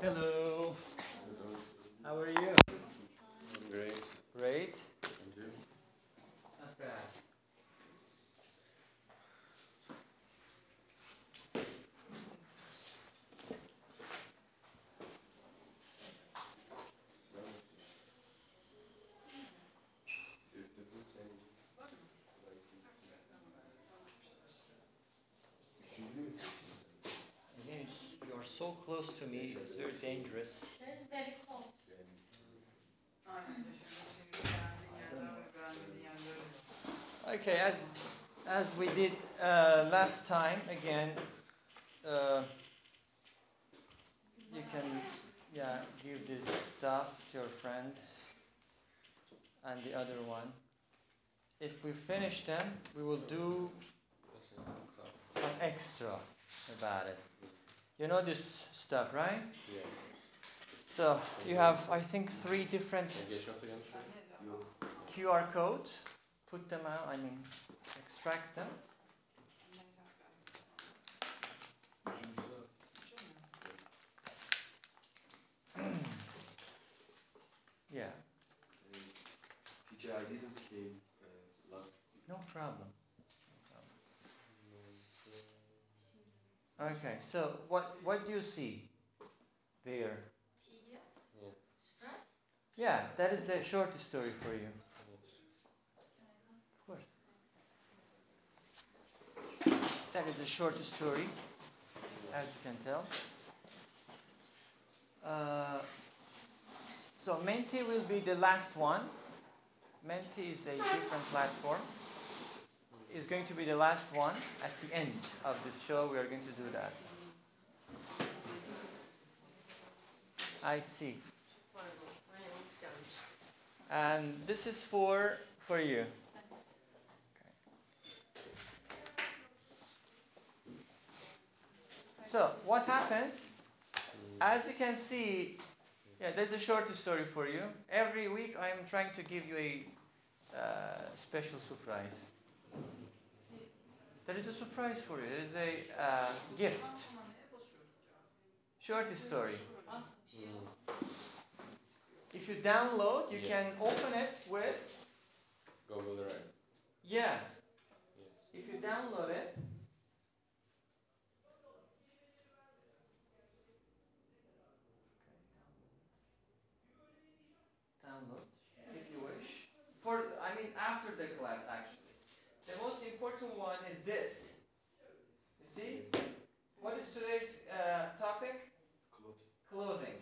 Hello. How are you? Great. Great. And you? Not bad. Again, it's- you're so close to me. It's very dangerous. It's very cold. Aynen yaşamak şimdi beğendiğin ve beğenmediğin yerler. Okay, as as we did uh, last time, again, uh, you can yeah give this stuff to your friends and the other one. If we finish them, we will do some extra about it. You know this stuff, right? Yeah. So you have, I think, three different Geç hafta gelmiş mi? Yok. QR code. Put them out. I mean, extract them. Yeah, Teacher, I didn't came uh, last. no problem. Okay, so what what do you see there? Yeah. Yeah, that is a short story for you. Of course. That is a short story, as you can tell. Uh, so Menti will be the last one. Menti is a different platform. Is going to be the last one. At the end of this show, we are going to do that. I see. And this is for for you. So what happens? As you can see, yeah, there's a short story for you. Every week I am trying to give you a uh, special surprise. There is a surprise for you. There is a uh, gift. Ama neye basıyorduk ya? Short story. Nasıl? If you download, you Yes. can open it with Google Drive. yeah. Yes. If you download it, download if you wish. For I mean after the class actually. The most important one is this. You see? What is today's uh, topic? Close. Clothing.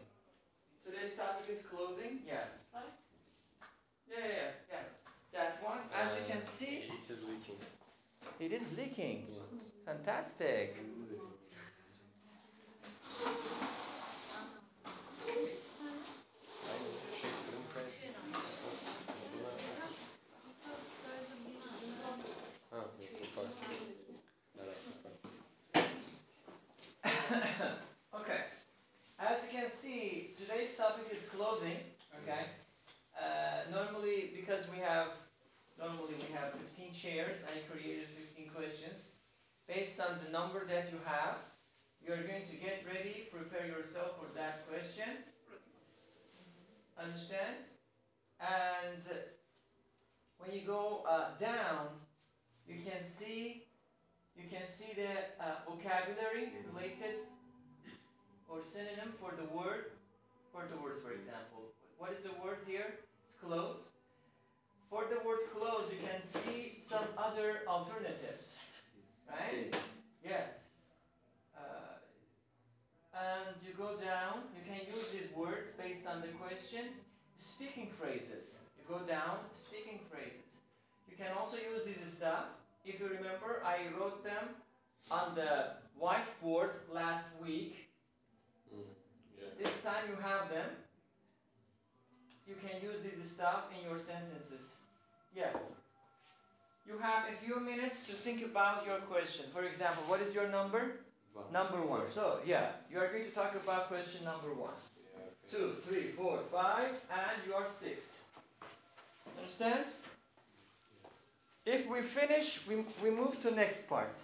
Today's topic is clothing. Yeah. Right? Yeah, yeah, yeah. yeah. That one. As you can see, It is leaking. it is leaking. Fantastic. Aynen. Shakespeare'in French. Buna... Ha, yok bu farklı. Evet, bu farklı. Okay. As you can see, today's topic is clothing. Okay. Uh, normally, because we have normally we have 15 chairs, I created 15 questions based on the number that you have. You are going to get ready, prepare yourself for that question. Understand? And when you go uh, down, you can see you can see the uh, vocabulary related or synonym for the word for the words for example. What is the word here? It's clothes for the word clothes you can see some other alternatives right? Yes. Uh, and you go down. You can use these words based on the question speaking phrases. You go down speaking phrases. You can also use this stuff. If you remember i wrote them on the whiteboard last week this time you have them, you can use this stuff in your sentences. Yeah. You have a few minutes to think about your question. For example, what is your number? One. Number one. First. So, yeah, you are going to talk about question number one. Yeah, okay. Two, three, four, five, and you are six. Understand? If we finish, we, we move to next part.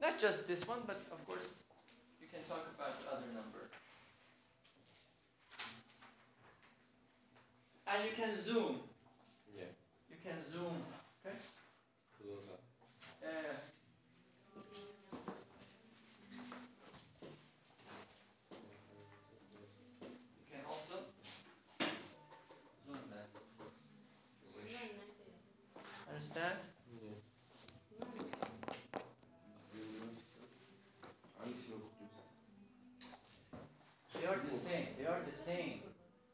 Not just this one, but of course, you can talk about other numbers. and you can zoom. Yeah. You can zoom. Okay. Closer. Yeah. You can also zoom that. Understand? Yeah. They are the same. They are the same.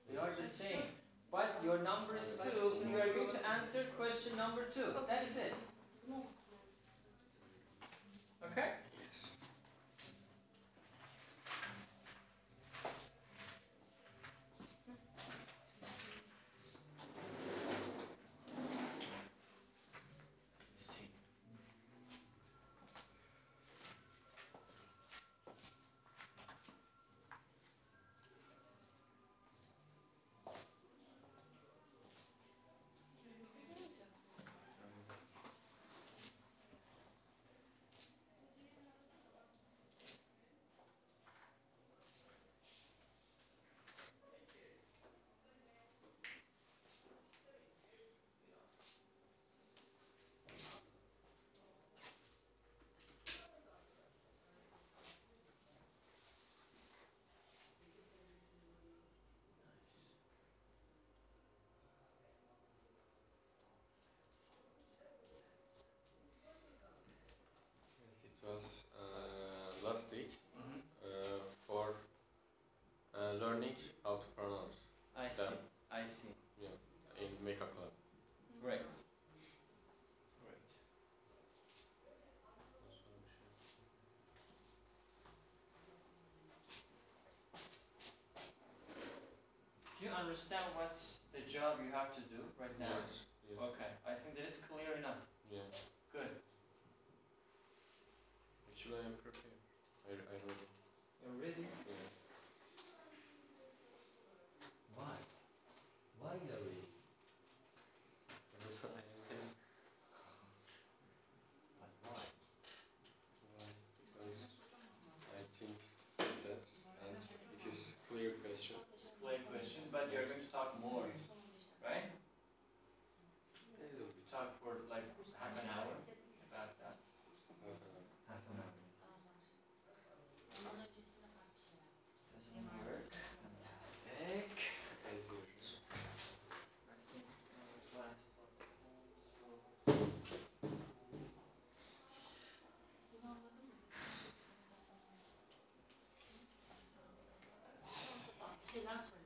They are the same. But your number is 2. You are going to answer question number 2. That is it. university Selam söyle.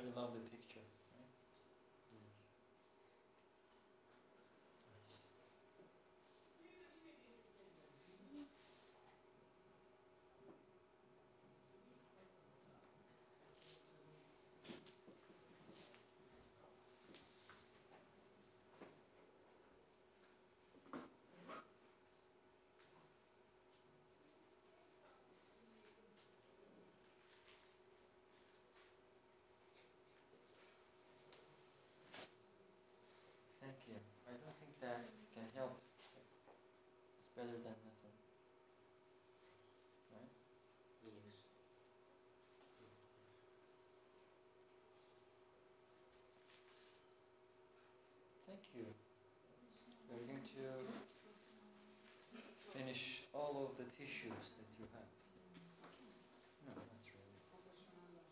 A lovely picture. Right? Nice. Thank you. I don't think that can help. It's better than nothing. Right? Yes. Thank you. We're going to finish all of the tissues that you have. No, not really. Profesyoneller.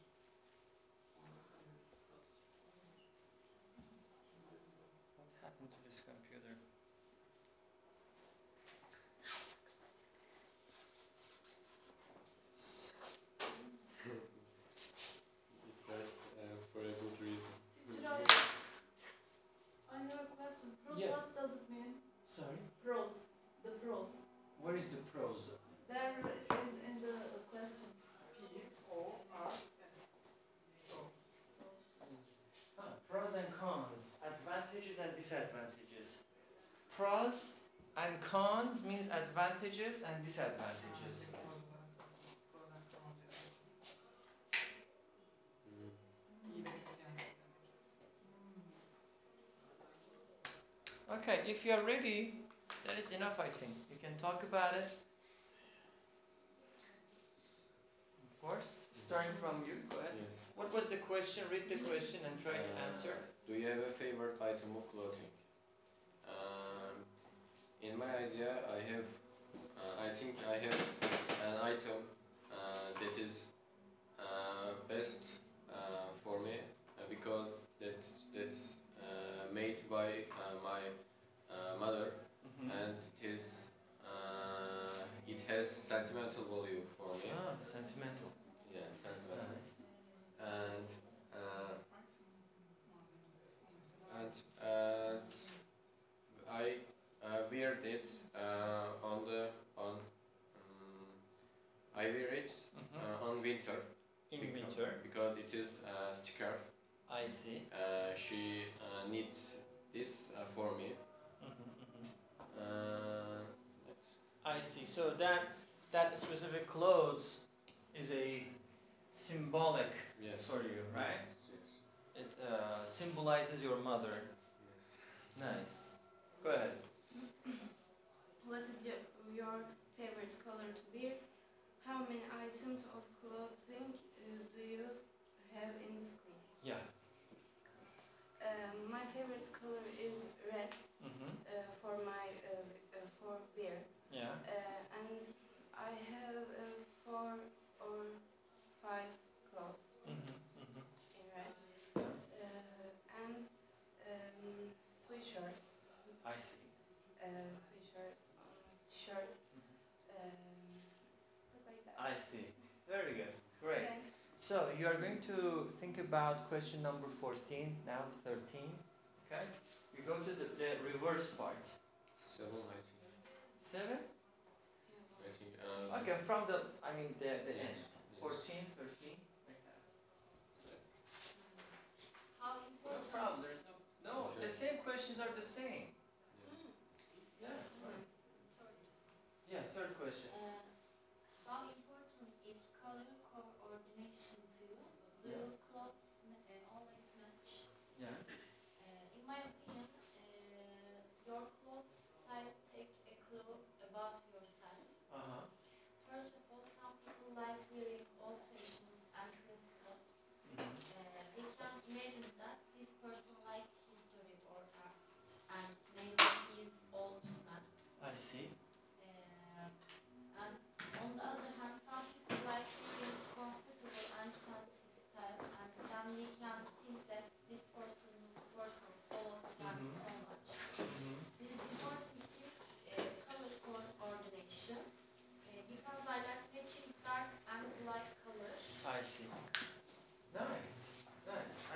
What happened to computer? It was uh, for a good reason. Teacher, I, I have a question. Pros, Yes. what does it mean? Sorry? Pros. The pros. Where is the pros? There is in the question. P O R S. Ah, pros and cons, advantages and disadvantages. Pros and cons means advantages and disadvantages. Pros and cons yazıyor. İyi ve kötü yanları demek. Okay, if you are ready, that is enough, I think. You can talk about it. Of course, starting from you, go ahead. Yes. What was the question? Read the question and try to Uh, answer. Do you have a favorite item of clothing? Um, in my idea, I have. Uh, I think I have an item uh, that is uh, best uh, for me because that that's uh, made by uh, my uh, mother Mhm. and it is uh, it has sentimental value for me. Ah, sentimental. Yeah, sentimental. Nice. And uh, and uh, I uh, wear it uh, on the on um, I wear it Mhm. uh, on winter In becau- winter, because it is a scarf. I see. Uh, she uh, knits this uh, for me. Mhm. Uh, I see. So that that specific clothes is a symbolic yes. for you, right? Yes. It uh, symbolizes your mother. yes. Nice. Go ahead. What is your, your favorite color to wear? How many items of clothing uh, do you have in the school? Yeah. Um, my favorite color is red Mm-hmm. uh, for my uh, uh, for wear, Yeah. uh, and I have uh, four or five clothes Mm-hmm. Mm-hmm. in red, uh, and um, sweatshirt, I see. Uh, sweatshirt, um, shirt, um, like that. I see. Very good. Great. Thanks. So you are going to think about question number 14, now 13. Okay? We go to the, the reverse part. Seven, I think. Seven? I think. Uh, Okay, from the, I mean, the, the yes, end. yes. 14, 13. like that. No problem, there's no, no, the same questions are the same. Yes. Yeah, right. Third. Yeah, third question. Uh, how important is color coordination to you? Do Yeah. your clothes uh, always match? Yeah. Uh, in my opinion, uh, your clothes style take a clue about yourself. Uh-huh. First of all, some people like wearing old-fashioned and classical. Mhm. Uh, they can imagine that this person likes history or art, and maybe he is old man. I see. Uh, and on the other hand, some people like wearing comfortable and fancy style, and then we can think that this person's person follows trend Mhm. so much. Mhm. This is important tip, uh, color coordination, uh, because I like dark and light colors. I see. Nice. Nice.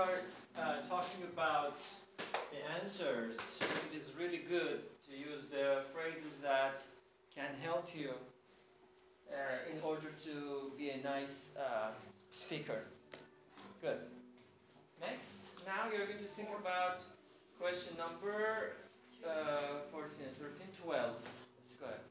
are uh, talking about the answers, it is really good to use the phrases that can help you uh, in order to be a nice uh, speaker. Good. Next, now you're going to think about question number uh, 14, 13, 12. Let's go ahead.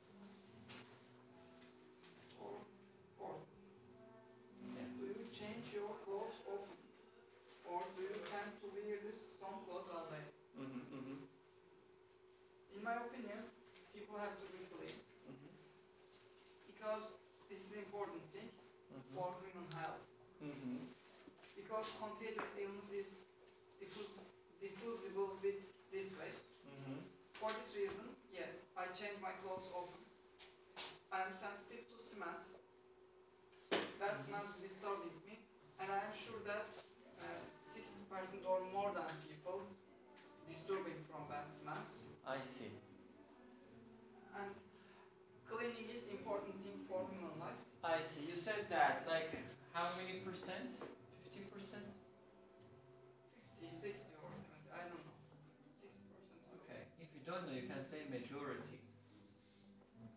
In my opinion, people have to be clean mm-hmm, because this is important thing for human health. mm-hmm. Because contagious illness is diffuse, diffusible with this way. Mm-hmm. For this reason, yes, I change my clothes often. I am sensitive to smells. Bad smells disturbing me, and I am sure that uh, 60% or more than people disturbing from bad smells. I see. And cleaning is important thing for human life. I see. You said that. Like, how many percent? 50 percent? 50, 60 or 70, I don't know. 60%. is Okay. If you don't know, you can say majority.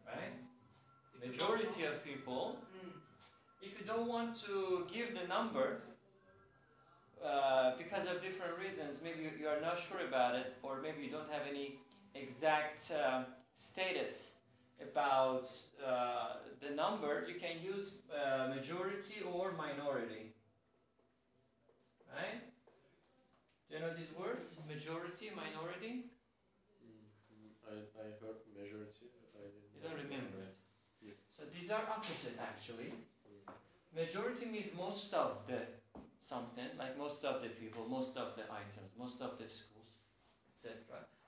Right? If Majority of people, Mm, if you don't want to give the number uh, because of different reasons, maybe you- you are not sure about it, or maybe you don't have any exact um, status about uh, the number, you can use uh, majority or minority. Right? Do you know these words? Majority, minority? Mm, I, I heard majority, I. You don't remember it. Yeah. So these are opposite actually. Majority means most of the something, like most of the people, most of the items, most of the schools, etc.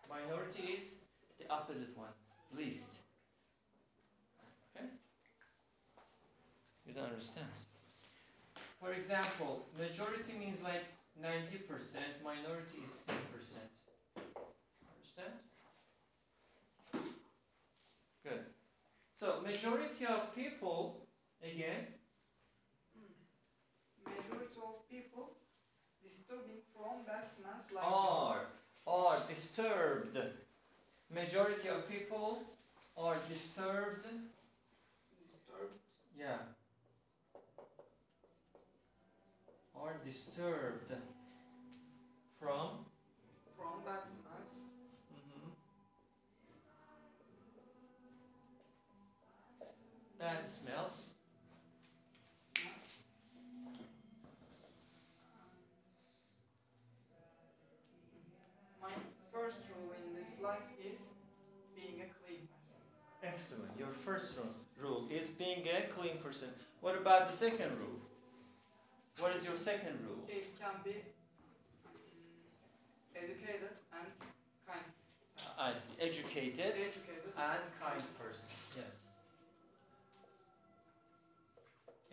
Minority is the opposite one, least. Okay? You don't understand. For example, majority means like 90%, minority is 10%. Understand? Good. So majority of people, again, people disturbing from bad smells like are are disturbed. Majority of people are disturbed. disturbed Yeah. Are disturbed from. from bad smells. mhm, Bad smells. smells. My first rule in this life is being a clean person. Excellent. Your first rule, is being a clean person. What about the second rule? What is your second rule? It can be educated and kind. person. I see. Educated Educated and kind person. Yes.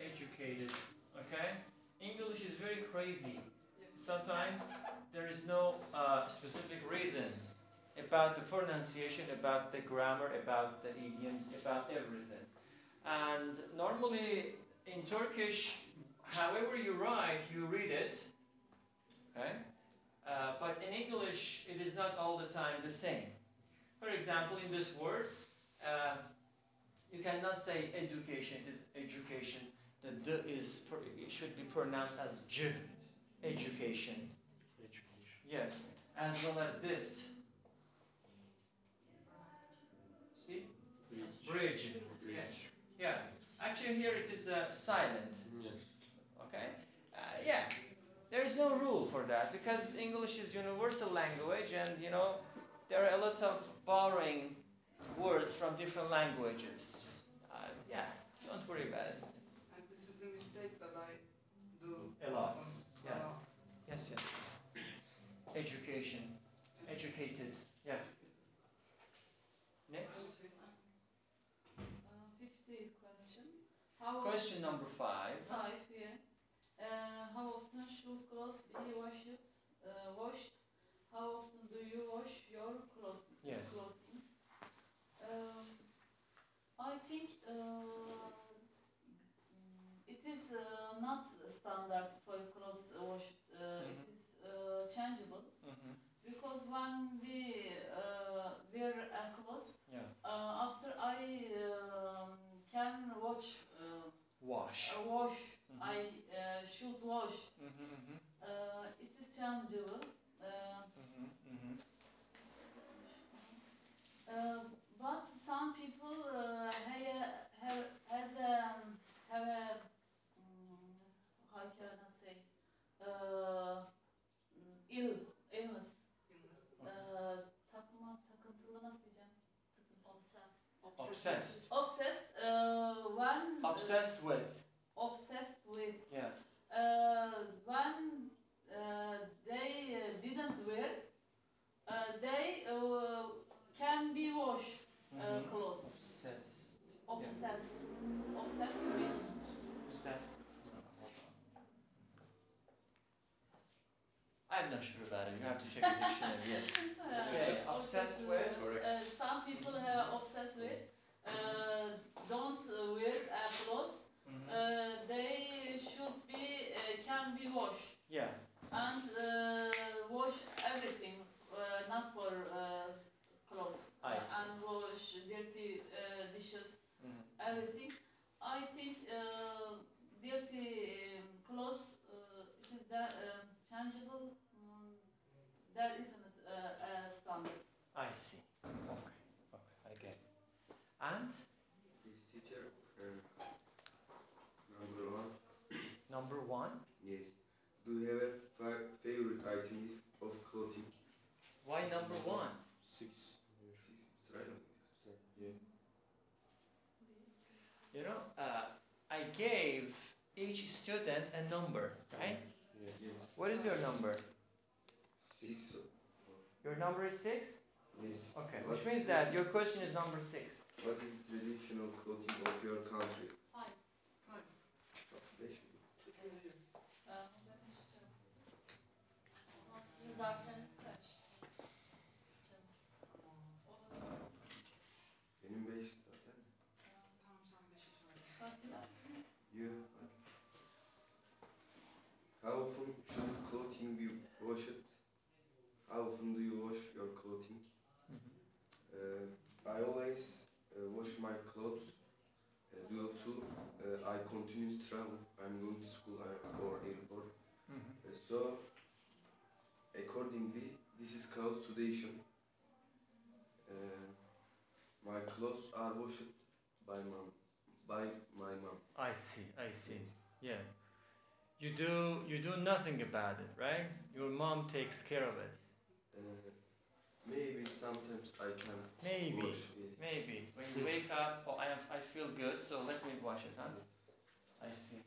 Educated. Okay? English is very crazy. Yes. Sometimes there is no uh, specific reason about the pronunciation, about the grammar, about the idioms, about everything. And normally in Turkish, however you write, you read it. Okay? Uh, but in English, it is not all the time the same. For example, in this word, uh, you cannot say education, it is education. The d is it should be pronounced as j, education. Education. Yes, as well as this. Bridge. Bridge. Yeah. Actually, here it is uh, silent. Yes. Okay? Uh, yeah. There is no rule for that because English is universal language and you know there are a lot of borrowing words from different languages. Uh, yeah, don't worry about it. And this is the mistake that I do A lot. often, Yeah. A lot. Yes, yes. Education. Educated. Yeah. Next. Uh, 50 question. How Question number five. Five, yeah. Uh, how often should clothes be washed? Uh, washed. How often do you wash your clothing? Yes. Clothing. Um, I think uh, mm, it is uh, not standard for clothes washed. Uh, Mhm. It is changeable Mm-hmm. because when we uh, wear a clothes, Yeah. uh, after I um, can watch uh, Wash. uh, wash, Mhm. I uh, should wash. Mm-hmm, mm-hmm, Uh, it is changeable. Uh, uh, but some people uh, have, have has a have a um, how can I say uh, ill illness. Uh, takma takıntılı nasıl diyeceğim? Obsessed. Obsessed. Obsessed. Obsessed with. obsessed with Yeah. uh, when uh, they uh, didn't wear, uh, they uh, can be wash uh, Mhm. clothes. Obsessed. Obsessed, obsessed with. Is that? No, hold on. I'm not sure about it. You have to check the dictionary. Yes. Uh, Okay, so obsessed with. Correct. Uh, some people have obsessed with. Uh, don't uh, wear uh, clothes. Mhm. Uh, they should be uh, can be washed Yeah. and uh, wash everything, uh, not for uh, s- clothes I uh, see. and wash dirty uh, dishes, Mhm. everything. I think uh, dirty um, clothes uh, it is that um changeable. Um, there isn't uh, a standard. I see. Okay. Okay. I get. it. And Yes, teacher. Uh, number one. number one. Yes. Do you have a fa- favorite item of clothing? Why number one? Six. Six. Sırayla mı gidiyoruz? Yeah. You know, uh, I gave each student a number, right? Yes. What is your number? Six. Your number is six. Yes. Okay. What Which means that your question is number six. What is the traditional clothing of your country? Five. Beş. Uh, Sizin zarflarınız kaç? Benim beş zaten. Tamam sen beşi söyle. You. How often should clothing be washed? How often do you wash your clothing? Uh, I always uh, wash my clothes uh, due to uh, I continuous travel. I'm going to school uh, or airport. Uh, so, accordingly, sudation. Uh, my clothes are washed by mom, by my mom. I see. I see. Yeah. You do you do nothing about it, right? Your mom takes care of it. Uh, maybe sometimes I can Maybe. wash. Yes. Maybe when you wake up, oh, I am, I feel good, so let me wash it, huh? I see.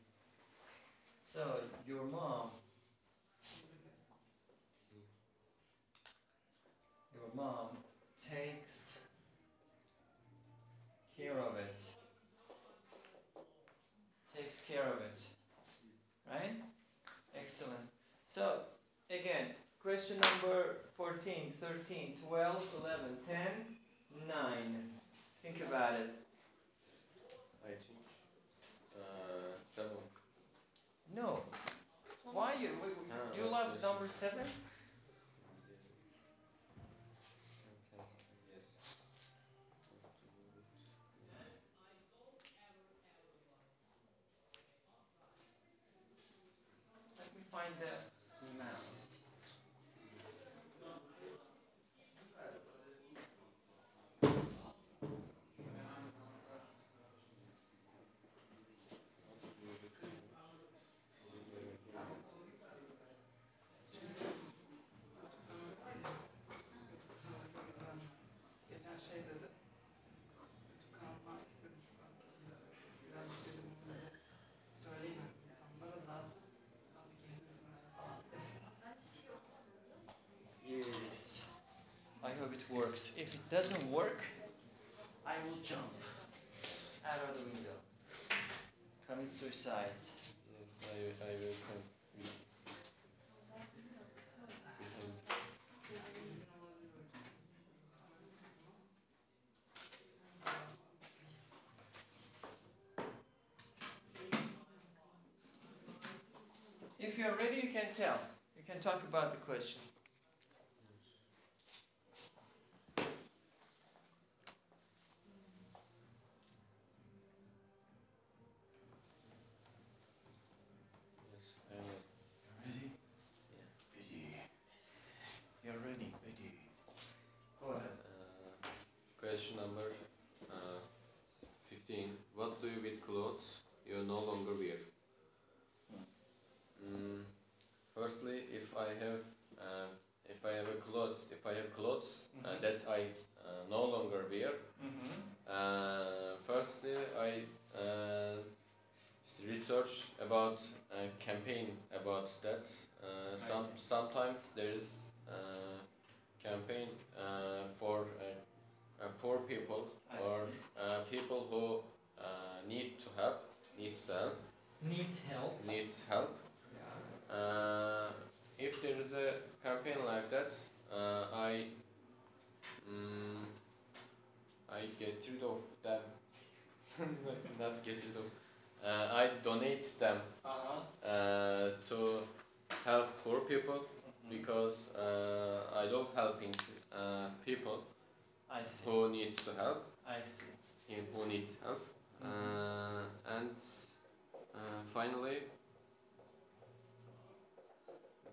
So your mom, mom takes care of it. Takes care of it. Right? Excellent. So, again, question number 14, 13, 12, 11, 10, 9. Think about it. I think uh, 7. No. Why you? Ah, do you love number 7? Find the works. If it doesn't work, I will jump out of the window. Commit suicide. Yes, I, I will come. If you're ready, you can tell. You can talk about the question. Yes, I am. Ready? Yeah. Ready. You're ready. Ready. Go ahead. Uh, question number uh, 15. What do you with clothes you no longer wear? Mm, firstly, if I have uh, if I have a clothes if I have clothes uh, Mhm. that I uh, no longer wear, Mm-hmm. uh, firstly I uh, research about a campaign about that. Uh, some sometimes there is uh, campaign uh, for poor people I or uh, people who uh, need to help needs help Needs help. needs help. Yeah. Uh, if there is a campaign like that, uh, I mm, I get rid of them. Not get rid of. Uh, I donate them Uh-huh. uh, to help poor people because uh, I love helping uh, people I see. who needs to help, I see. him who needs help, uh, and uh, finally.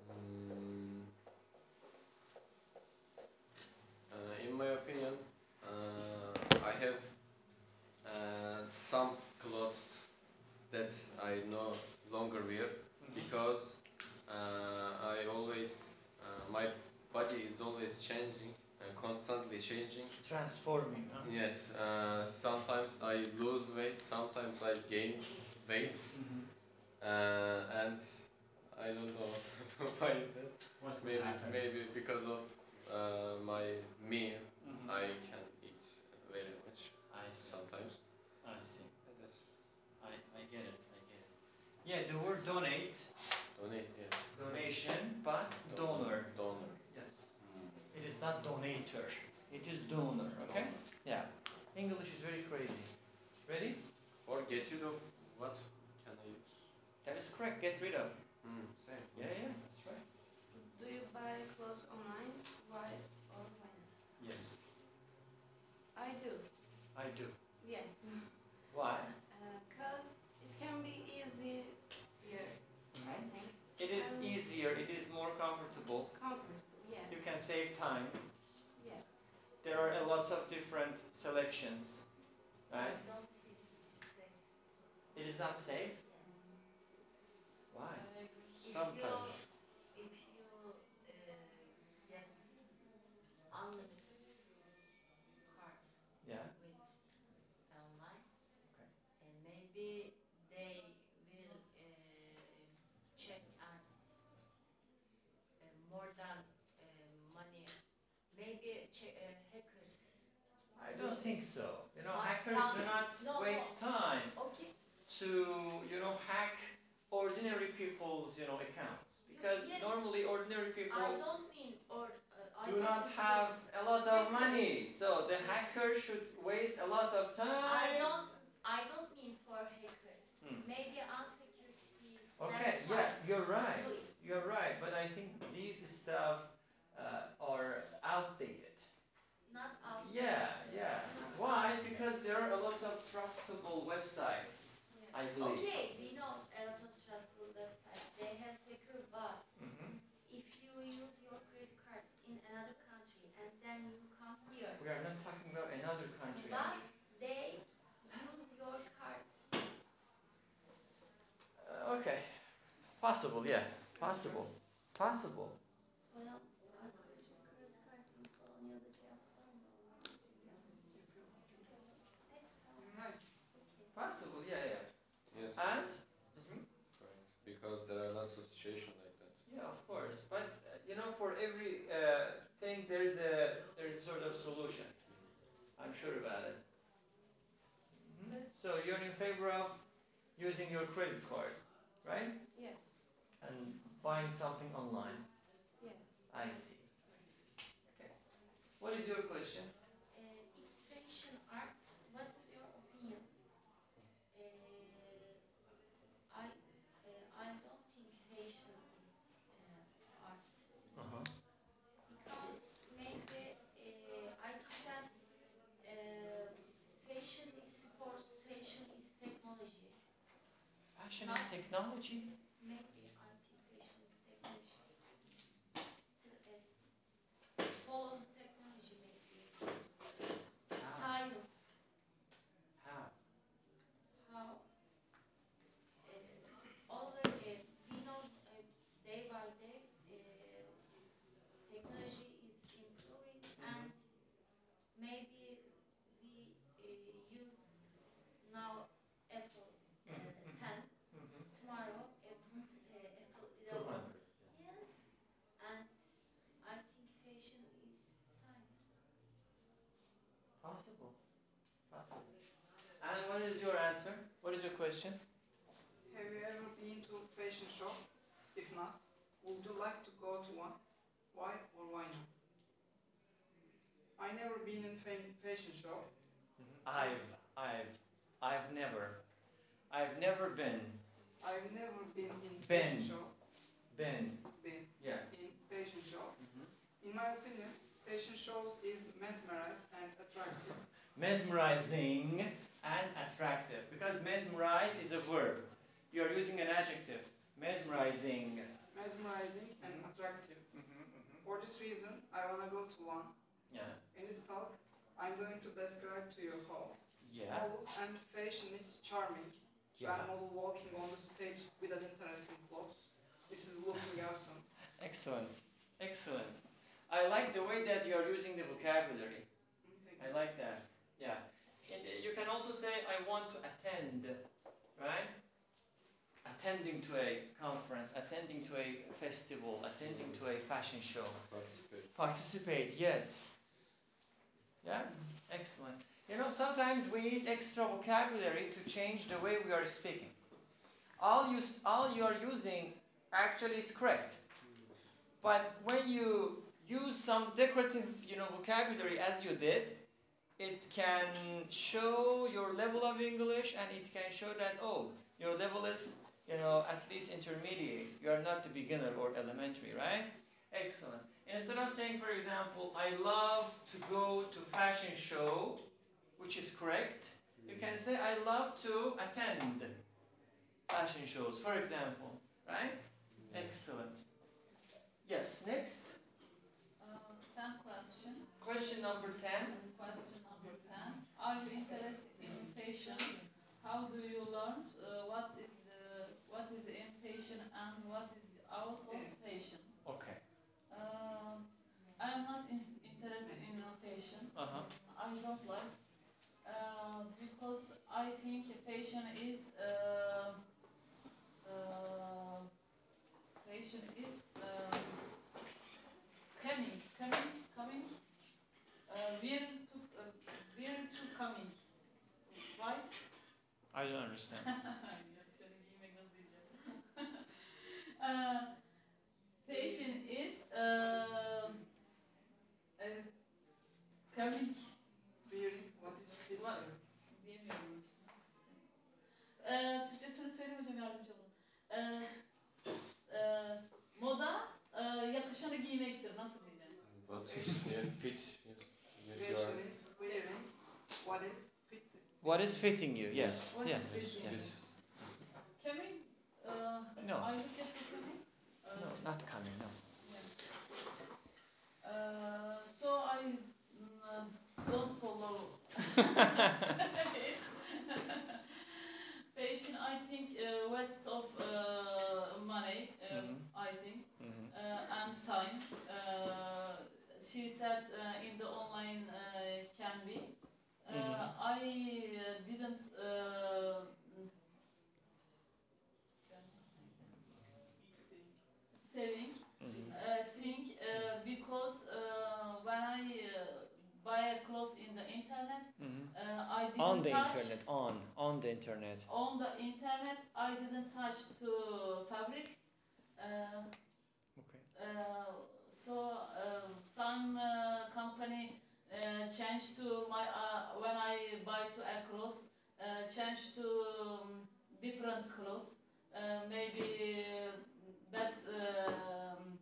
mm, uh, in my opinion, uh, I have uh, some clothes that I no longer wear because uh, I always uh, my body is always changing constantly changing. Transforming, huh? Yes, uh, sometimes I lose weight, sometimes I gain weight, Mm-hmm. uh, and I don't know why is it. What Maybe happen? maybe because of uh, my meal, Mhm. I can eat very much I see. sometimes. I see. And that's I, I get it. I get it. Yeah, the word donate, donate, yeah. donation, but donor. Donor. Yes. Mm. It is not donator. It is donor. Okay. Yeah. English is very crazy. Ready? For get rid of what can I use? That is correct. Get rid of. Mm, same. Yeah, yeah. That's right. Do you buy clothes online? Why or why not? Yes, I do. I do. Yes. Why? Because it can be easier, I think. It is Um, easier. It is more comfortable. Comfortable, yeah. You can save time. There are a lot of different selections, right? I don't think it's safe. It is not safe. Why? Sometimes. Think so. You know, hackers some- do not no, no. waste time Okay. to, you know, hack ordinary people's, you know, accounts. Because Yes. normally ordinary people I don't mean or uh, I do don't not mean- have a lot of money. So the hacker should waste a lot of time. I time. don't. I don't mean for hackers. Hmm. Maybe unsecurity. Okay, yeah, websites you're right. do it. You're right, but I think these stuff uh, are outdated. Not out. Yeah, yeah. Why? Because there are a lot of trustable websites, Yeah. I believe. Okay, we know a lot of trustable websites. They have secure, but Mhm. if you use your credit card in another country and then you come here, We are not talking about another country. but they use your cards. Uh, okay. Possible, yeah. Possible. Possible. Falan arkadaşım kredi kartını falan ya da şey yaptılar mı? Neyse tamam. Right. Okay. Possible, yeah, yeah. Yes. And? Correct. Because there are lots of situations like that. Yeah, of course. But uh, you know, for every uh, thing, there's a there's a sort of solution. I'm sure about it. Mhm. So you're in favor of using your credit card, right? Yes. And buying something online. Yes. I see. Okay. What is your question? Fashion is technology. Your question? Have you ever been to a fashion show? If not, would you like to go to one? Why or why not? I never been in fa- fashion show. Mm-hmm. I've, I've, I've never, I've never been, I've never been in Been. fashion show. been, Been yeah. in fashion show. Mm-hmm. In my opinion, fashion shows is mesmerized and attractive. Mesmerizing and attractive. Because mesmerize is a verb. You are using an adjective. Mesmerizing. Mesmerizing and mm-hmm. attractive. Mm-hmm, mm-hmm. For this reason, I wanna go to one. Yeah. In this talk, I'm going to describe to you how Yeah. models and fashion is charming. Yeah. When model walking on the stage with an interesting clothes. This is looking awesome. Excellent. Excellent. I like the way that you are using the vocabulary. Mm, I like that. Yeah. And you can also say, I want to attend, right? Attending to a conference, attending to a festival, attending to a fashion show. Participate. Participate, yes. Yeah, excellent. You know, sometimes we need extra vocabulary to change the way we are speaking. All you, all you are using actually is correct. But when you use some decorative, you know, vocabulary as you did, it can show your level of English and it can show that, oh, your level is, you know, at least intermediate. You are not the beginner or elementary, right? Excellent. Instead of saying, for example, I love to go to fashion show, which is correct, you can say, I love to attend fashion shows, for example, right? Excellent. Yes, next. Uh, ten question. Question number 10. Question. Are you interested in fashion? How do you learn? Uh, what is uh, what is in fashion and what is out of fashion? Okay. Uh, I am not in- interested in uh, fashion. Uh huh. I don't like uh, because I think fashion is uh, uh, fashion is um, coming, coming, coming. Uh, we're to uh, coming, right? I don't understand. Uh, fashion is uh, uh, coming. Wearing what is fit What? Diyemiyorum işte. Ee, Türkçesini söyleyeyim hocam yardımcı olun. Ee, e, moda e, yakışanı giymektir. Nasıl diyeceğim? But yes, fit. Yes. Yes, you is wearing what is fit. What is fitting you? Yes. What is Yes. fitting? Yes. Coming? Uh, No. I look at the coming. Uh, No, not coming. No. yeah. Uh, so I mm, don't follow Patient, I think uh, waste of uh, money. Uh, Mhm. I think. Mhm. uh, and time. She said uh, in the online uh, can be. Uh, Mhm. I uh, didn't. Uh, saving, think uh, because uh, when I uh, buy a clothes in the internet, Mhm. uh, I didn't On the touch internet. On. On the internet. on the internet. I didn't touch to fabric. Uh, Okay. uh, so um, some uh, company uh, change to my uh, when I buy to a clothes, change to um, different clothes, maybe that um,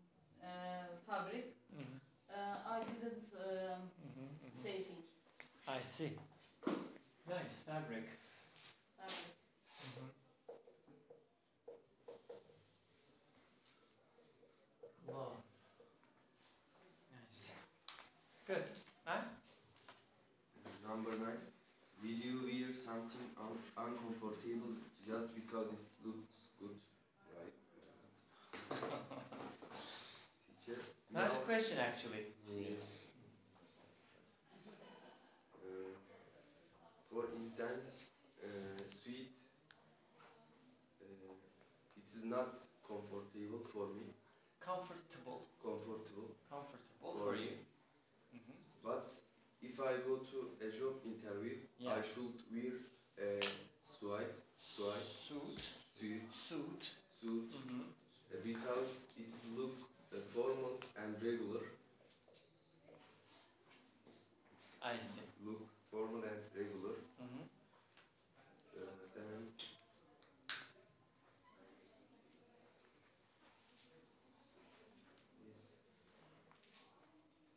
fabric. Mm -hmm. I didn't um, mm -hmm, mm -hmm. I see. Nice fabric. Fabric. Mm-hmm. Wow. Good. Huh? Number nine. Will you wear something un uncomfortable just because it looks good? Right. Teacher. Nice question, actually. Yes.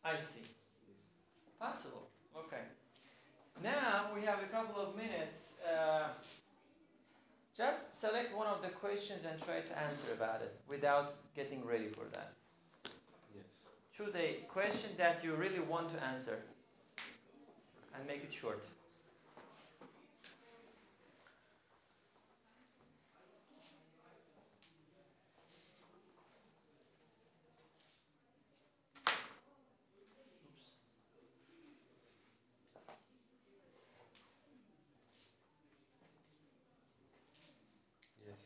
I see. Possible. Okay. Now we have a couple of minutes. Uh, just select one of the questions and try to answer about it without getting ready for that. Yes. Choose a question that you really want to answer and make it short. Yes.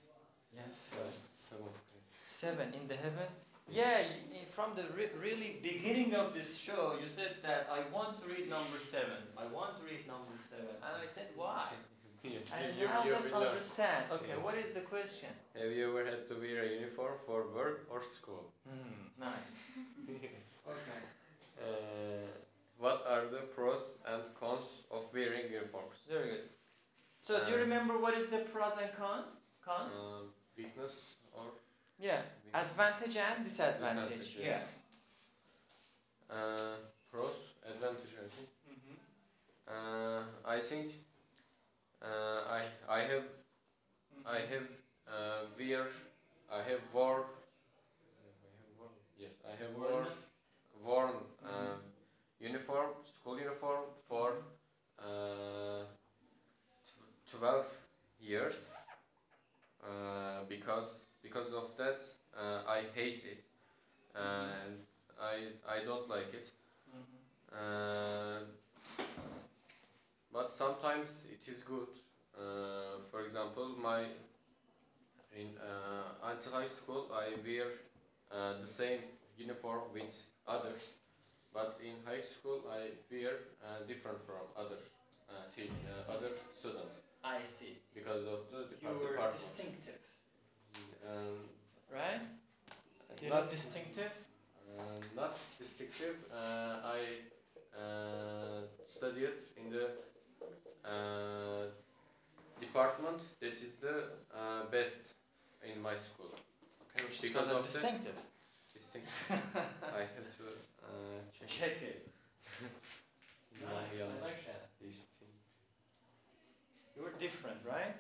Yeah. Seven. Seven. yes. Seven in the heaven. Yeah, from the re- really beginning of this show, you said that I want to read number seven. I want to read number seven, and I said why. Yes. And you, now you let's understand. Okay, Yes. what is the question? Have you ever had to wear a uniform for work or school? Hmm, nice. yes. Okay. Uh, what are the pros and cons of wearing uniforms? Very good. So, do you Um, remember what is the pros and con? Cons? Um, fitness or yeah. Advantage and disadvantage. Disadvantage, Yeah. yeah. uh, pros, advantage, I think. Mm-hmm. Uh, I think uh, I I have I have uh, wear I have wore I have worn yes I have Worn worn it? worn um, uniform school uniform for uh, tw- twelve years uh, because because of that uh, I hate it and I I don't like it Mm-hmm. uh, but sometimes it is good. Uh, for example, my in uh, until high school I wear uh, the same uniform with others, but in high school I wear uh, different from other uh, uh, other students I see. because of the You depart- were department. distinctive, Um, right? You're not distinctive. Uh, not distinctive. Uh, I uh, studied in the uh, department that is the uh, best in my school. Okay, which is Because of the- distinctive. Distinctive. I have to uh, check. Check it. Nice, yeah. I like that. You were different, right?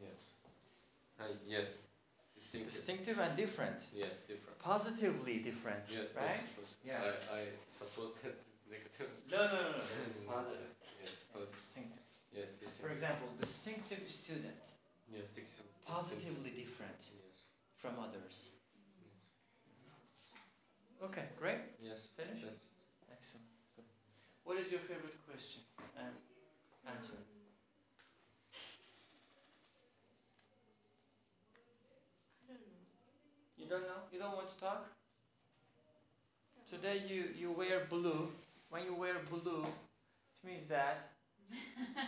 Yes. Uh, yes. Distinctive. Distinctive and different. Yes, different. Positively different, Yes, right? positive. Yeah. I, I suppose that negative. No, no, no, no. It's positive. Yes, positive. Distinctive. Yes, For example, distinctive student, Yes, distinctive. positively different Yes. from others. Okay, great. Yes. Finish? That's Excellent. Good. What is your favorite question? And answer it. I don't know. You don't know? You don't want to talk? Today you, you wear blue. When you wear blue, it means that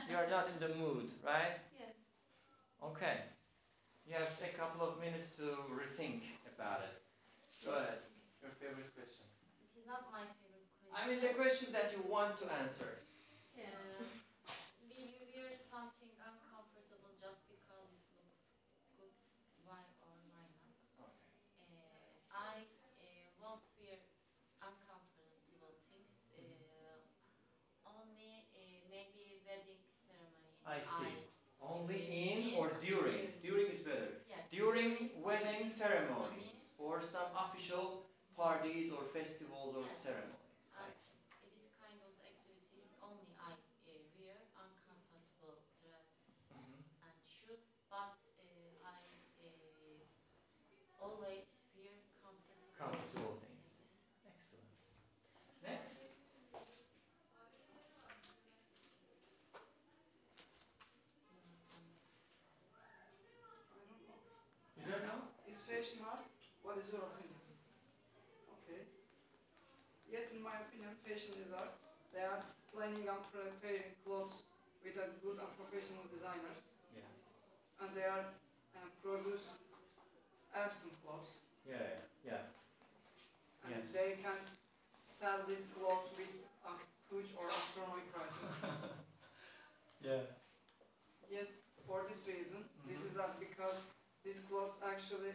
you are not in the mood, right? Yes. Okay. You have a couple of minutes to rethink about it. Go ahead. Your favorite question. It is not my favorite question. I mean the question that you want to answer. Yes. Uh, will you wear something uncomfortable just because it looks good? Why or why not? Okay. Uh, I uh, won't wear uncomfortable things. Uh, only uh, maybe wedding ceremony. I see. Only in or during? During is better. yes. During wedding ceremonies or some official parties or festivals or ceremonies. I And see. it is kind of activities only I uh, wear uncomfortable dress always wear comfortable. Comfortable things. Excellent. Next. I don't know. You don't know? Is fashion art? What is your opinion? Okay. Yes, in my opinion, fashion is art. They are planning on preparing clothes with a good and professional designers, Yeah. and they are uh, produce awesome clothes, Yeah. Yeah. and Yes. they can sell these clothes with a huge or astronomical prices. Yeah. yes, for this reason, this Mhm. is uh, because these clothes actually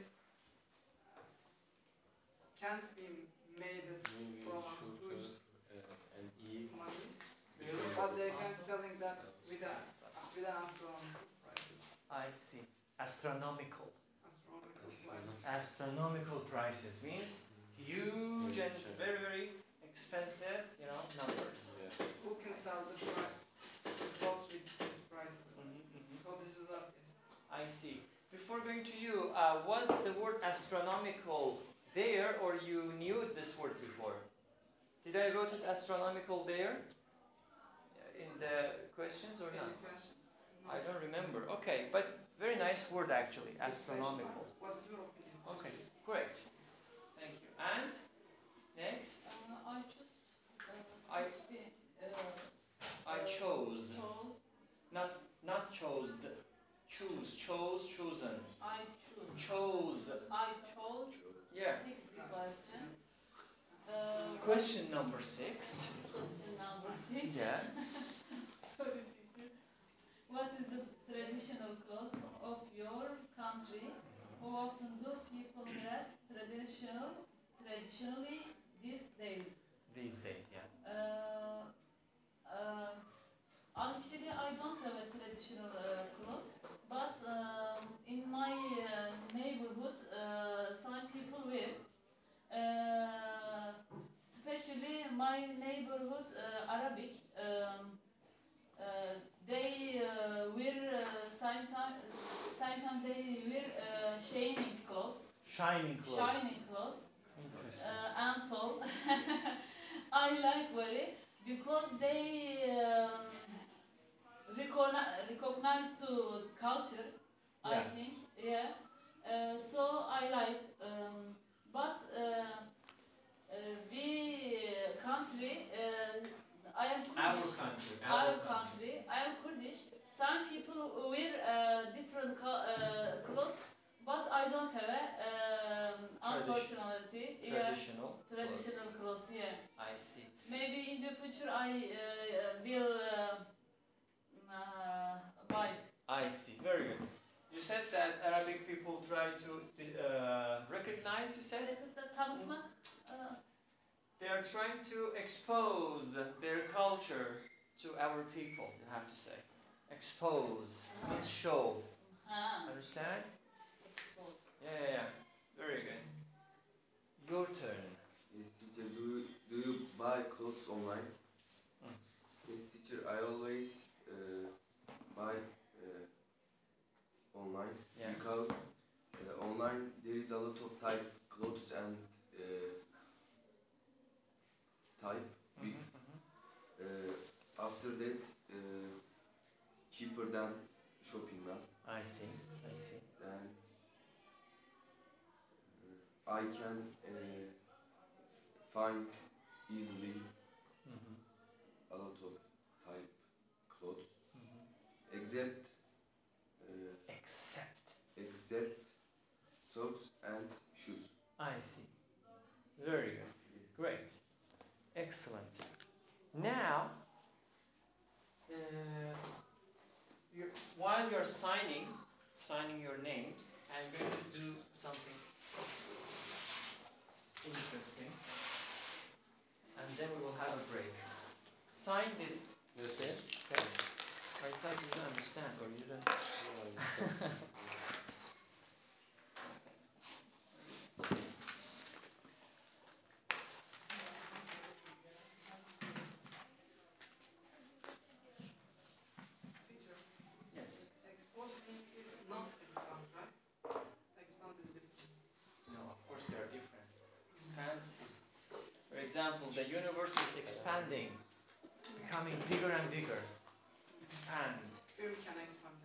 can't be made Maybe from a should huge have uh, an E. monies. Really? But they can selling that with a with an astronomical prices. I see. Astronomical. Astronomical Astronomical. prices. Astronomical prices means huge and sure. very very expensive, you know, numbers. Yeah. Who can sell the, pri- the clothes with these prices? Mhm. So this is our test. I see. Before going to you, uh, was the word astronomical there or you knew this word before? Did I wrote it astronomical there in the questions or not? Question? No. I don't remember. Okay, but very nice word actually, Is fashion astronomical. What is your opinion? Okay, great. Thank you. And next, Uh, I just uh, I- the, uh, I chose. chose. not not chose, choose, chose, chosen, I choose. chose. I chose Yeah. sixth question. Uh, Question number six. question number six. Yeah. Sorry, teacher. What is the traditional clothes of your country? How often do people dress traditional, traditionally these days? These days, yeah. Uh, uh, actually, I don't have a traditional uh, clothes, but um, in my uh, neighborhood, uh, some people wear. Uh, especially my neighborhood, uh, Arabic. Um, uh, they uh, wear uh, sometimes, sometimes they wear uh, shining clothes, Shining clothes. shining clothes uh, and tall. I like very because they um, recognize, recognize to culture. I Yeah. think, yeah. Uh, so I like, um, but uh, uh, we country. Uh, I am Our Kurdish. country. Our country. I am Kurdish. Some people wear uh, different co- uh, clothes, but I don't have a. Um, unfortunately, yeah. Traditional. Traditional clothes, yeah. I see. Maybe in the future I uh, will uh. I see. Very good. You said that Arabic people try to uh, recognize. You said Tanıtmak. Uh, they are trying to expose their culture to our people. You have to say, expose means show. Understand? expose. Yeah, yeah, yeah. Very good. Your turn. Yes, teacher. Do you do you buy clothes online? Mm. Yes, teacher. I always uh, buy online Yeah. because uh, online there is a lot of type clothes and uh, type. Mhm, mhm. Uh, after that, uh, cheaper than shopping mall. I see. I see. Then uh, I can uh, find easily Mhm, a lot of type clothes except uh, Except. Except socks and shoes. I see. Very good. Yes. Great. Excellent. Now, uh, you while you're signing, signing your names, I'm going to do something interesting, and then we will have a break. Sign this. Yes, This. Okay. I thought you didn't understand, or you didn't. Yeah, Teacher, Yes. expose me is not expand, right? Expand is different. example, the universe is expanding, becoming bigger and bigger. Expand. Film can expand.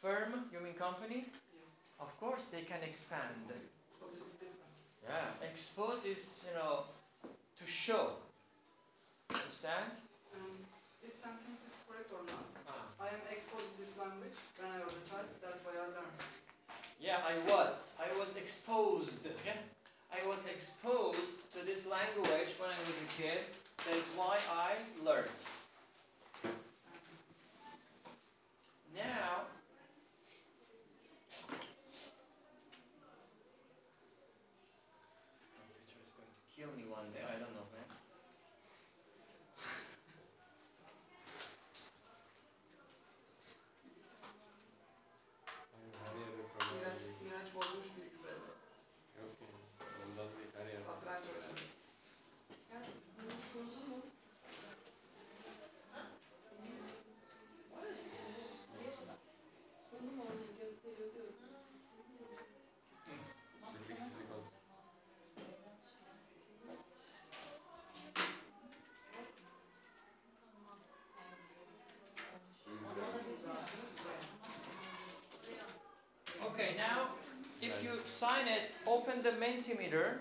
Firm, you mean company? Yes. Of course they can expand. So this is different. Yeah, expose is, you know, to show. Understand? Um, this sentence is correct or not? Ah. I am exposed to this language when I was a child. That's why I learned. Yeah, I was. I was exposed. Yeah. I was exposed to this language when I was a kid. That is why I learned. Sign it, open the Mentimeter.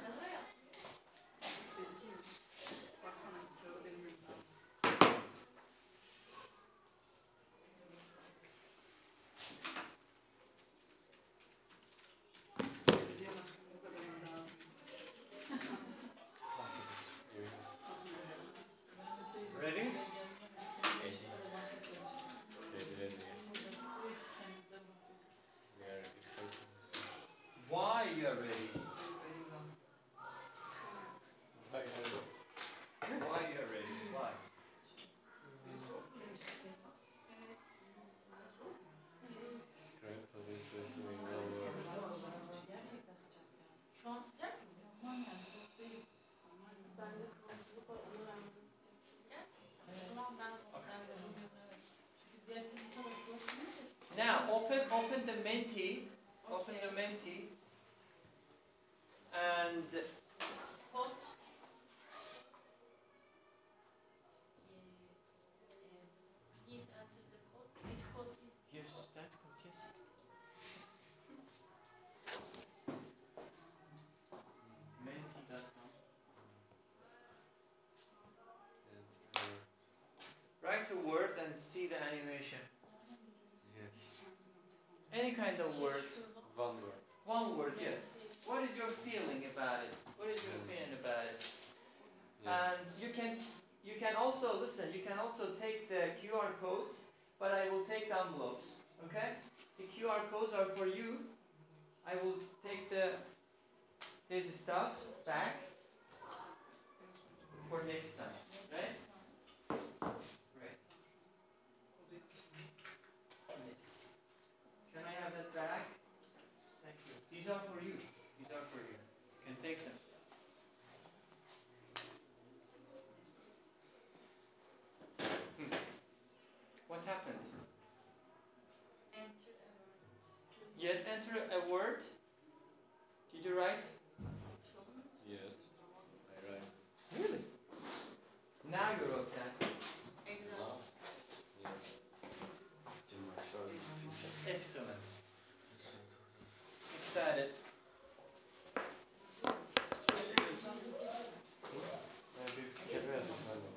Open open the Menti. Open the Menti. And Kod. Please enter the code. This code is yes, that's good. Yes. Menti.com. Write a word and see the animation. Yes. Any kind of word. One word. One word, yes. What is your feeling about it? What is your mm. opinion about it? Yes. And you can you can also listen. You can also take the QR codes, but I will take the envelopes. Okay? The QR codes are for you. I will take the this stuff back for next time. Right? Right. Yes. Can I have that back? Thank you. These are for you. These are for you. You can take them. Hmm. What happened? enter a word. Yes, enter a word. Did you write? Yes. I write. Really? Now you wrote that. Excellent. Excited. Ben bir kelime yazdım galiba.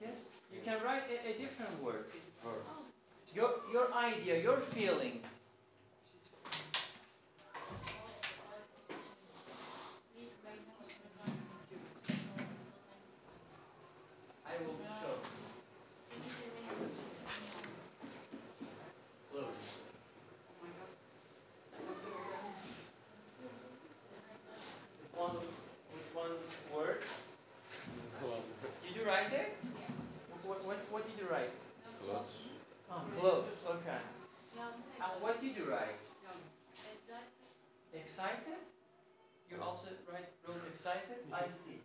Yes. You can write a, a different word. Word. Your your idea, your feeling. Please write down the result on the next slide. I will show. Close. Oh my god. Nasıl bir ses? With one with one word. One word. Did you write it? What what what did you write? Clothes. Oh, close. Okay. Yazdım. And what did you write? Yazdım. Excited. Excited? You also write wrote excited? I see.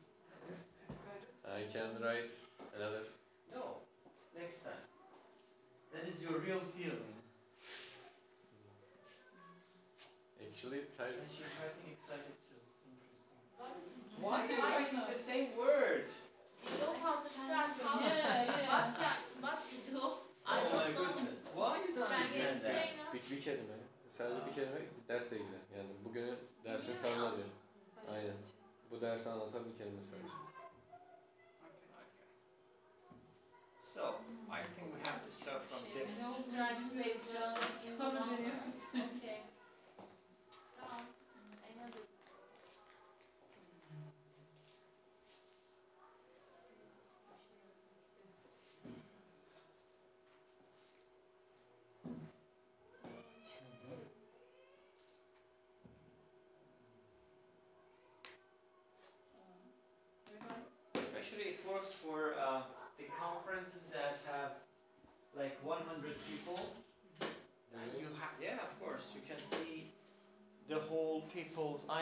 Excited. I can write another. No. Next time. That is your real feeling. Actually, type. And she's writing excited too. Interesting. What is Why are you writing the same word? You don't understand how Yeah, yeah. what can what you do. I Oh my don't know. goodness. Why you don't Can you understand that? explain us? Bir, bir kelime. Sadece bir kelime dersle ilgili. Yani bugünü dersin Bugünü tanımla ya. diyor. Aynen. Bu dersi anlatan bir kelime sadece. So, I think we have to start from this. No, try to place yourself in Sonra one deniyoruz. Okay. Tamam. Another. Especially it works for uh, the conferences that have like 100 people. And you have, yeah, of course, you can see the whole people's ideas.